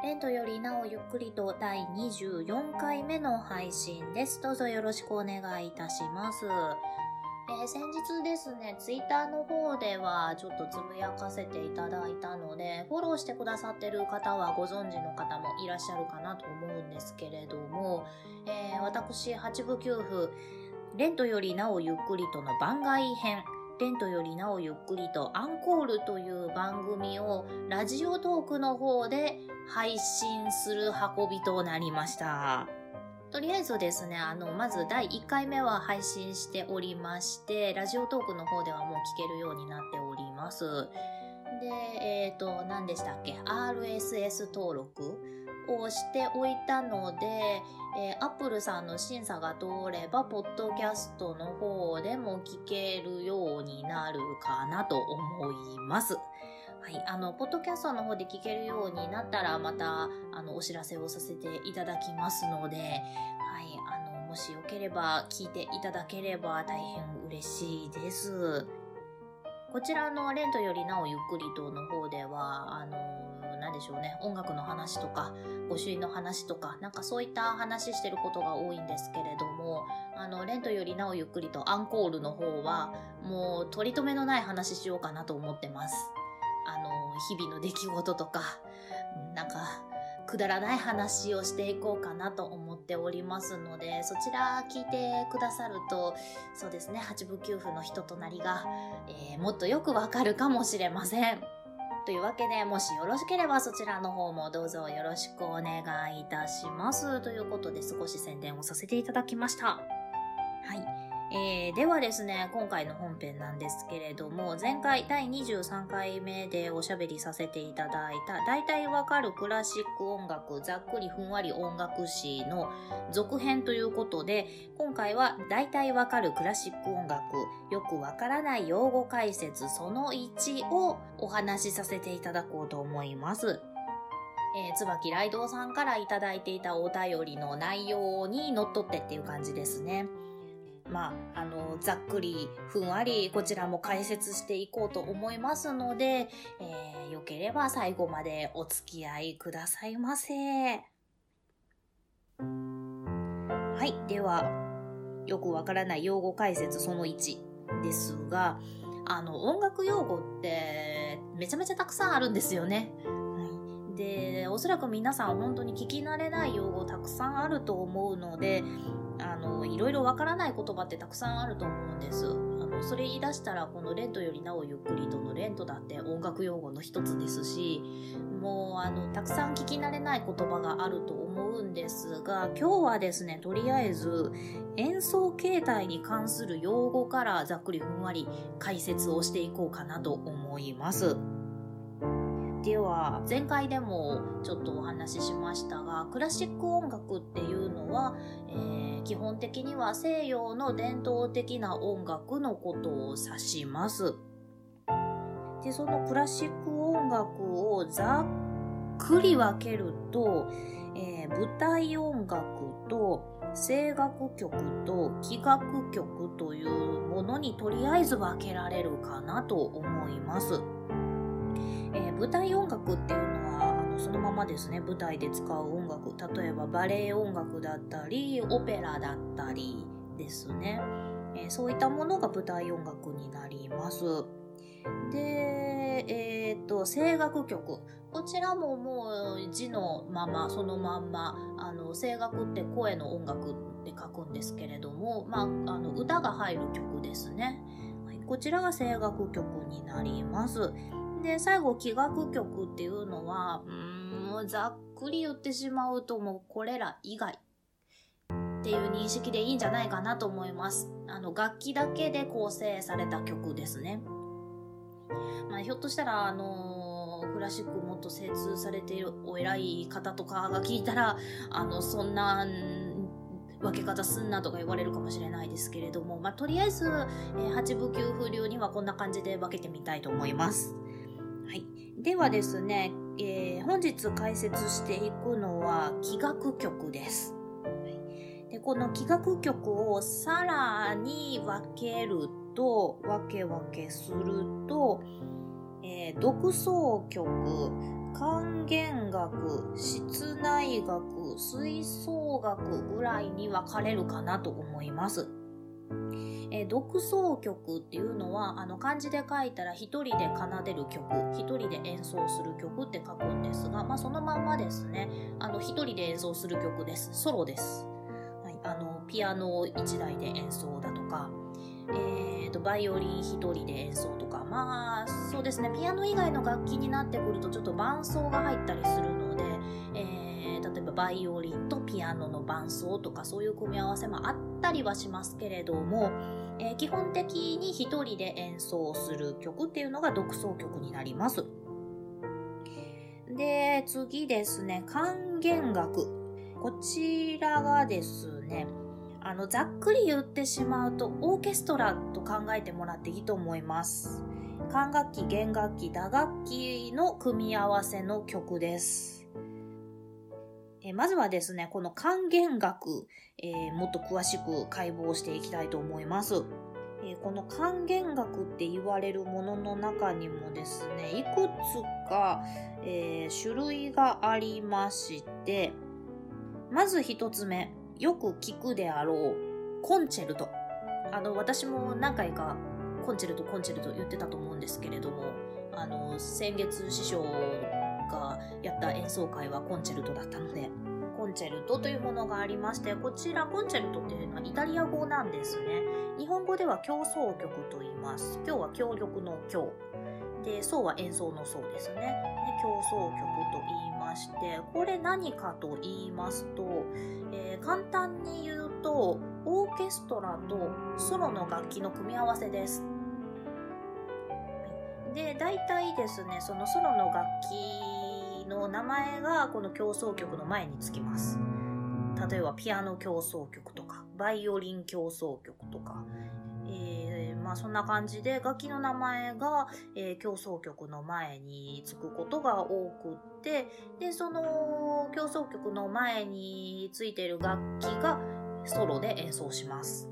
レントよりなおゆっくりと第24回目の配信です。どうぞよろしくお願いいたします。えー、先日ですね、ツイッターの方ではちょっとつぶやかせていただいたので、フォローしてくださってる方はご存知の方もいらっしゃるかなと思うんですけれども、えー、私、八部九夫、レントよりなおゆっくりとの番外編、レントよりなおゆっくりとアンコールという番組をラジオトークの方で配信する運びとなりました。とりあえずですね、あの、まず第1回目は配信しておりまして、ラジオトークの方ではもう聞けるようになっております。で、えっ、ー、と、何でしたっけ ?RSS 登録をしておいたので、えー、Apple さんの審査が通れば、ポッドキャストの方でも聞けるようになるかなと思います。はい、あの、ポッドキャストの方で聞けるようになったら、また、あの、お知らせをさせていただきますので、はい、あの、もしよければ聞いていただければ大変嬉しいです。こちらのレントよりなおゆっくりとの方では、あの、でしょうね、音楽の話とか、御朱印の話とか、なんかそういった話してることが多いんですけれども、あの、レントよりなおゆっくりとアンコールの方は、もう取り留めのない話しようかなと思ってます。あの、日々の出来事とか、なんか、くだらない話をしていこうかなと思っておりますので、そちら聞いてくださると、そうですね、八部九夫の人となりが、えー、もっとよくわかるかもしれません。というわけで、もしよろしければそちらの方もどうぞよろしくお願いいたします。ということで少し宣伝をさせていただきました。はい。えー、ではですね、今回の本編なんですけれども、前回第23回目でおしゃべりさせていただいた、大体わかるクラシック音楽、ざっくりふんわり音楽史の続編ということで、今回は大体わかるクラシック音楽、よくわからない用語解説その1をお話しさせていただこうと思います。えー、椿ライドさんからいただいていたお便りの内容にのっとってっていう感じですね。まあ、あの、ざっくり、ふんわり、こちらも解説していこうと思いますので、えー、よければ最後までお付き合いくださいませ。はい、では、よくわからない用語解説その1ですが、あの、音楽用語ってめちゃめちゃたくさんあるんですよね。で、おそらく皆さん本当に聞き慣れない用語たくさんあると思うので、あの、いろいろわからない言葉ってたくさんあると思うんです。あの、それ言い出したら、このレントよりなおゆっくりとのレントだって音楽用語の一つですし、もう、あの、たくさん聞き慣れない言葉があると思うんですが、今日はですね、とりあえず、演奏形態に関する用語からざっくりふんわり解説をしていこうかなと思います。では前回でもちょっとお話ししましたがクラシック音楽っていうのは、えー、基本的には西洋の伝統的な音楽のことを指します。でそのクラシック音楽をざっくり分けると、えー、舞台音楽と声楽曲と器楽曲というものにとりあえず分けられるかなと思います。えー、舞台音楽っていうのはあのそのままですね。舞台で使う音楽。例えばバレエ音楽だったりオペラだったりですね、えー、そういったものが舞台音楽になります。でえっ、と声楽曲。こちらももう字のままそのまんまあの声楽って声の音楽って書くんですけれども、まあ、あの歌が入る曲ですね、はい、こちらが声楽曲になります。で、最後、器楽曲っていうのは、うん、ざっくり言ってしまうともうこれら以外っていう認識でいいんじゃないかなと思います。あの、楽器だけで構成された曲ですね。まあ、ひょっとしたら、あのー、クラシックもほんと精通されているお偉い方とかが聞いたら、あの、そんな、分け方すんなとか言われるかもしれないですけれども、まあ、とりあえず、えー、八部九風流にはこんな感じで分けてみたいと思います。ではですね、えー、本日解説していくのは気学曲です。でこの気学曲をさらに分けると、分け分けすると、えー、独奏曲、還元学、室内学、吹奏楽ぐらいに分かれるかなと思います。えー、独奏曲っていうのは、あの漢字で書いたら一人で奏でる曲、一人で演奏する曲って書くんですが、まあそのまんまですね。あの一人で演奏する曲です。ソロです。はい、あのピアノ1台で演奏だとか、えーと、バイオリン1人で演奏とかまあそうですねピアノ以外の楽器になってくるとちょっと伴奏が入ったりするので、えー、例えばバイオリンとピアノの伴奏とかそういう組み合わせもあったりはしますけれども、えー、基本的に1人で演奏する曲っていうのが独奏曲になります。で次ですね還元楽こちらがですねあの、ざっくり言ってしまうと、オーケストラと考えてもらっていいと思います。管楽器、弦楽器、打楽器の組み合わせの曲です。えまずはですね、この還元楽、えー、もっと詳しく解剖していきたいと思います。えー、この還元楽って言われるものの中にもですね、いくつか、えー、種類がありまして、まず一つ目、よく聞くであろうコンチェルト。あの、私も何回かコンチェルト、コンチェルト言ってたと思うんですけれども、あの、先月師匠がやった演奏会はコンチェルトだったので、コンチェルトというものがありまして、こちらコンチェルトっていうのはイタリア語なんですね。日本語では協奏曲と言います。今日は協力の協。で、奏は演奏の奏ですね。で協奏曲と言いまして、これ何かと言いますと、えー、簡単に言うと、オーケストラとソロの楽器の組み合わせです。で、大体ですね、そのソロの楽器の名前がこの競争曲の前につきます。例えばピアノ競争曲とか、バイオリン競争曲とか、えー、まあそんな感じで楽器の名前が、えー、競争曲の前につくことが多くって、で、その競争曲の前についている楽器がソロで演奏します。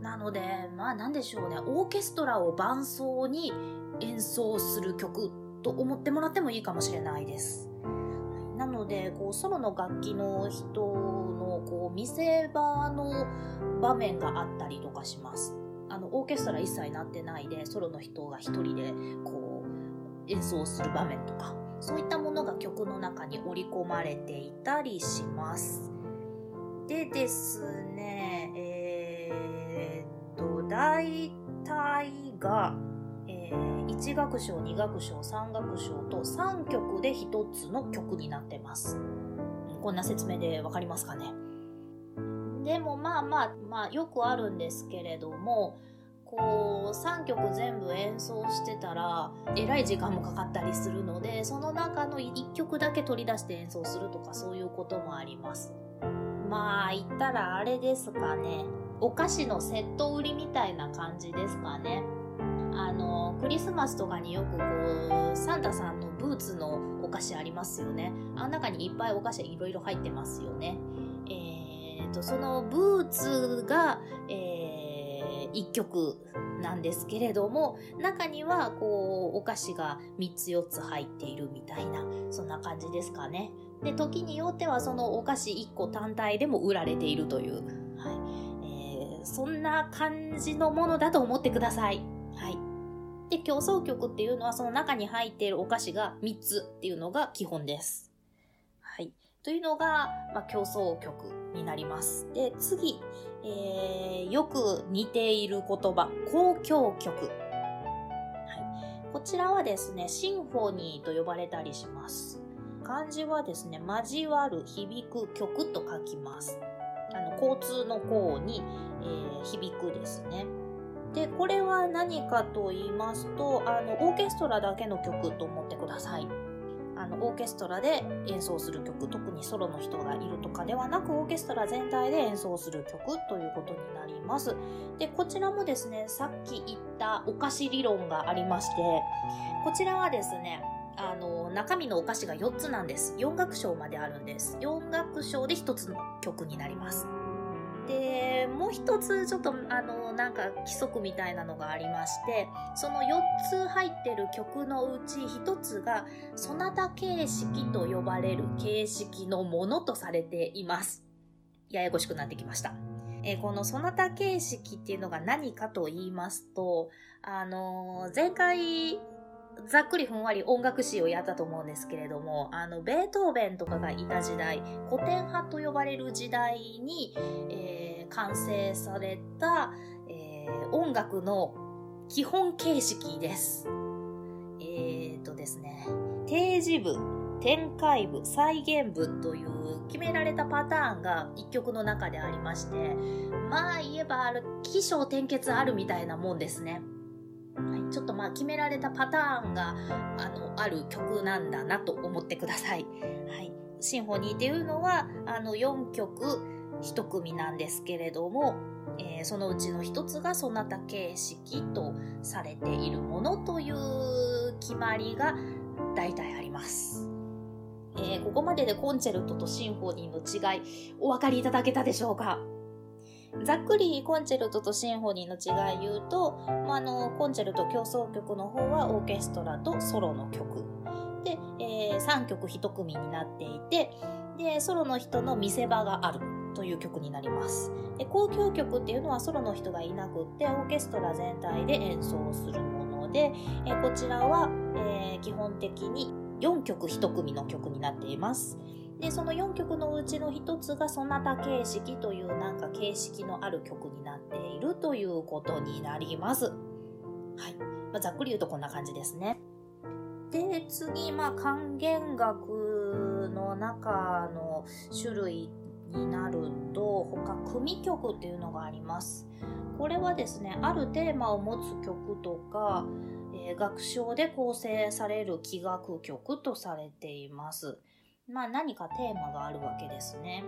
なので、まあなんでしょうね、オーケストラを伴奏に演奏する曲と思ってもらってもいいかもしれないです。なので、こう、ソロの楽器の人の、こう、見せ場の場面があったりとかします。あの、オーケストラ一切なってないで、ソロの人が一人で、こう、演奏する場面とか、そういったものが曲の中に織り込まれていたりします。でですね、えー、っと、大体が、えー、1楽章、2楽章、3楽章と3曲で1つの曲になってます。こんな説明でわかりますかね？でもまあまあ、まあよくあるんですけれども、こう3曲全部演奏してたらえらい時間もかかったりするのでその中の1曲だけ取り出して演奏するとかそういうこともあります。まあ言ったらあれですかね。お菓子のセット売りみたいな感じですかね。あのクリスマスとかによくこうサンタさんのブーツのお菓子ありますよね。あん中にいっぱいお菓子いろいろ入ってますよね。えーと、そのブーツが、えー、1曲なんですけれども中にはこうお菓子が3つ4つ入っているみたいなそんな感じですかね。で時によってはそのお菓子1個単体でも売られているという、はい。えー、そんな感じのものだと思ってください。はい。で、競争曲っていうのはその中に入っているお菓子が3つっていうのが基本です。はい。というのが、まあ、競争曲になります。で、次、えー、よく似ている言葉、交響曲。はい。こちらはですね、シンフォニーと呼ばれたりします。漢字はですね、交わる、響く曲と書きます。あの、交通の項に、えー、響くですね。で、これは何かと言いますと、あの、オーケストラだけの曲と思ってください。あの、オーケストラで演奏する曲、特にソロの人がいるとかではなく、オーケストラ全体で演奏する曲ということになります。で、こちらもですね、さっき言ったお菓子理論がありまして、こちらはですね、あの、中身のお菓子が4つなんです。4楽章まであるんです。4楽章で1つの曲になります。で、もう一つちょっとあの、なんか規則みたいなのがありまして、その4つ入ってる曲のうち1つが、そなた形式と呼ばれる形式のものとされています。ややこしくなってきました。え、このそなた形式っていうのが何かと言いますと、あの、前回ざっくりふんわり音楽史をやったと思うんですけれども、あの、ベートーベンとかがいた時代、古典派と呼ばれる時代に、えー、完成された、えー、音楽の基本形式です。えー、とですね、定時部、展開部、再現部という決められたパターンが一曲の中でありまして、まあ言えば、起承転結あるみたいなもんですね。はい、ちょっとまあ決められたパターンがあのある曲なんだなと思ってください。はい、シンフォニーっていうのはあの4曲1組なんですけれども、えー、そのうちの1つがそなた形式とされているものという決まりが大体あります。えー、ここまででコンチェルトとシンフォニーの違いお分かりいただけたでしょうか？ざっくりコンチェルトとシンフォニーの違いを言うと、まあ、あのコンチェルト競争曲の方はオーケストラとソロの曲。で、えー、3曲1組になっていてでソロの人の見せ場があるという曲になります。で交響曲っていうのはソロの人がいなくってオーケストラ全体で演奏するもので、え、こちらは、えー、基本的に4曲1組の曲になっています。でその4曲のうちの1つがそなた形式というなんか形式のある曲になっているということになります。はい。まあ、ざっくり言うとこんな感じですね。で、次、まあ、還元楽の中の種類になると、他、組曲っていうのがあります。これはですね、あるテーマを持つ曲とか、えー、楽章で構成される器楽曲とされています。まあ何かテーマがあるわけですね。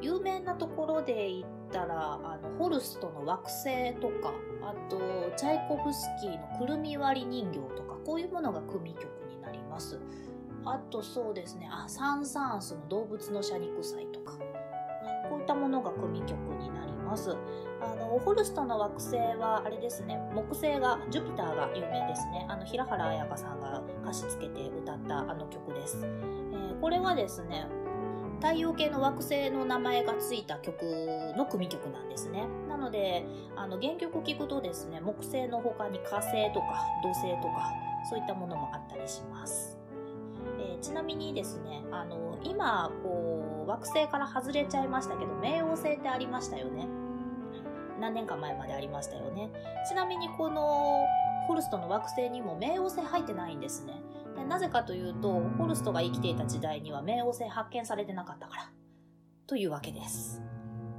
有名なところで言ったら、あの、ホルストの惑星とか、あと、チャイコフスキーのくるみ割り人形とか、こういうものが組曲になります。あとそうですね、あ、サン・サンスの動物の謝肉祭とか、こういったものが組曲になります。ますあの、ホルストの惑星は、あれですね、木星が、ジュピターが有名ですね。あの、平原綾香さんが歌詞つけて歌ったあの曲です。えー、これはですね、太陽系の惑星の名前がついた曲の組曲なんですね。なので、あの、原曲聴くとですね、木星の他に火星とか土星とか、そういったものもあったりします。えー、ちなみにですね、あの、今、こう、惑星から外れちゃいましたけど、冥王星ってありましたよね。何年か前までありましたよね。ちなみにこの、ホルストの惑星にも冥王星入ってないんですね。でなぜかというと、ホルストが生きていた時代には冥王星発見されてなかったから。というわけです。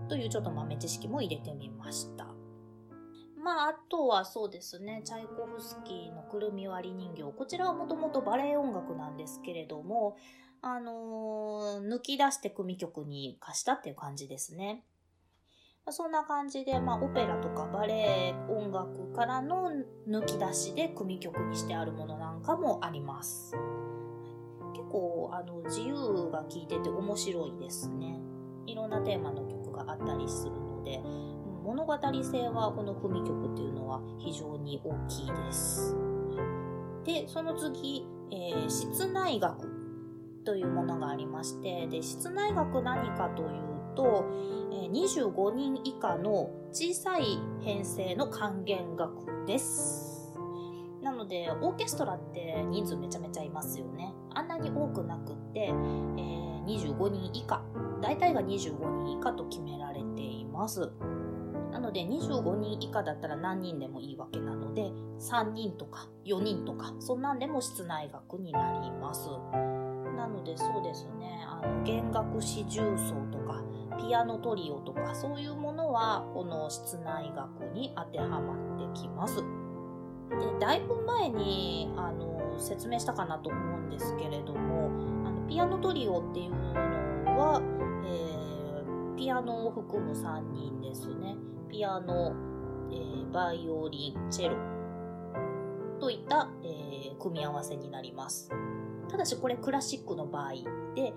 というちょっと豆知識も入れてみました。まあ、あとはそうですね、チャイコフスキーのくるみ割り人形。こちらはもともとバレエ音楽なんですけれども、あのー、抜き出して組曲に貸したっていう感じですね。まそんな感じで、まあ、オペラとかバレエ音楽からの抜き出しで組曲にしてあるものなんかもあります。結構、あの、自由が効いてて面白いですね。いろんなテーマの曲があったりするので、物語性はこの組曲っていうのは非常に大きいです。で、その次、えー、室内楽というものがありまして、で、室内楽何かというと、25人以下の小さい編成の還元楽です。なので、オーケストラって人数めちゃめちゃいますよね。あんなに多くなくって、えー、25人以下。大体が25人以下と決められています。なので25人以下だったら何人でもいいわけなので、3人とか4人とか、そんなんでも室内楽になります。なのでそうですね、あの、弦楽四重奏とか、ピアノトリオとか、そういうものは、この室内楽に当てはまってきます。で、だいぶ前に、あの、説明したかなと思うんですけれども、あの、ピアノトリオっていうのは、えー、ピアノを含む3人ですね。ピアノ、えー、バイオリン、チェロといった、えー、組み合わせになります。ただしこれクラシックの場合で、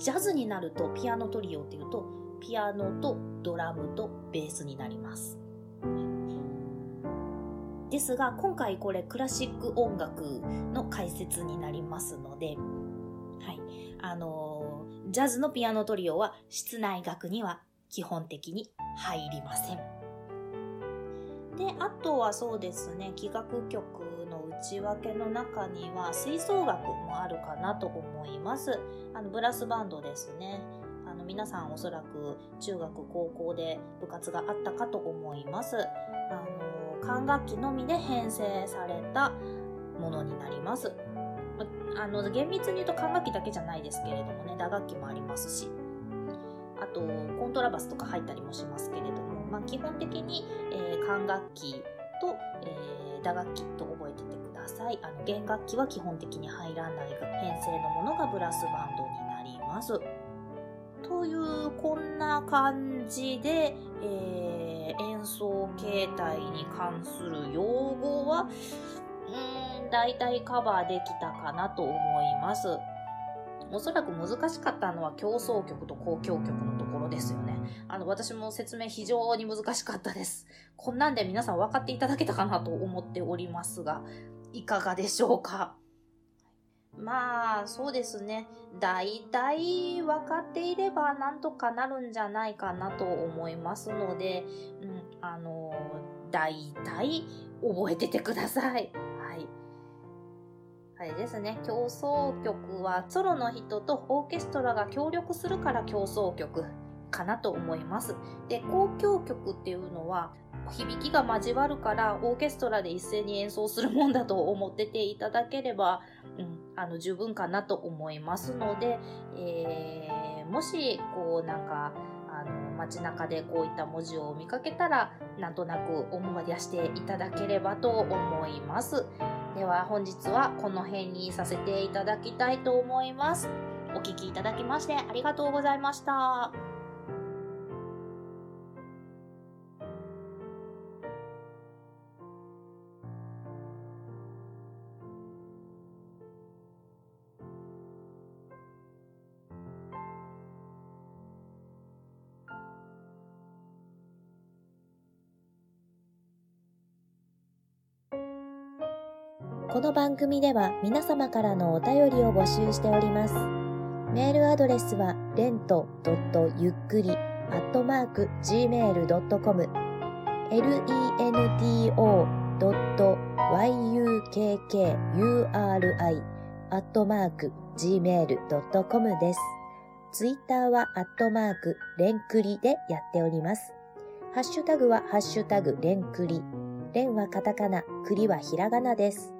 ジャズになるとピアノトリオっていうと、ピアノとドラムとベースになります。ですが、今回これクラシック音楽の解説になりますので、はい。あのー、ジャズのピアノトリオは室内楽には基本的に入りません。で、あとはそうですね、器楽曲内訳の中には吹奏楽もあるかなと思います。あの、ブラスバンドですね。あの、皆さんおそらく中学、高校で部活があったかと思います。あの、管楽器のみで編成されたものになります。あの、厳密に言うと管楽器だけじゃないですけれどもね、打楽器もありますし。あと、コントラバスとか入ったりもしますけれども、まあ、基本的に、えー、管楽器と、えー、打楽器と覚えててださい。あの、弦楽器は基本的に入らない編成のものがブラスバンドになります。という、こんな感じで、えー、演奏形態に関する用語は、うん、大体カバーできたかなと思います。おそらく難しかったのは競争曲と交響曲のところですよね。あの、私も説明非常に難しかったです。こんなんで皆さん分かっていただけたかなと思っておりますが、いかがでしょうか？まあ、そうですね。大体分かっていればなんとかなるんじゃないかなと思いますので、うん、あの、大体覚えててください。あれですね、競争曲はソロの人とオーケストラが協力するから競争曲かなと思います。で、交響曲っていうのは響きが交わるからオーケストラで一斉に演奏するもんだと思ってていただければ、うん、あの十分かなと思いますので、えー、もしこうなんかあの街中でこういった文字を見かけたらなんとなく思い出していただければと思います。では本日はこの辺にさせていただきたいと思います。お聴きいただきましてありがとうございました。この番組では皆様からのお便りを募集しております。メールアドレスは、レントゆっくり、アットマーク、gmail.com、lento.yukkuri、アットマーク、gmail.com です。ツイッターは、アットマーク、レンクリでやっております。ハッシュタグは、ハッシュタグ、レンクリ。レンはカタカナ、クリはひらがなです。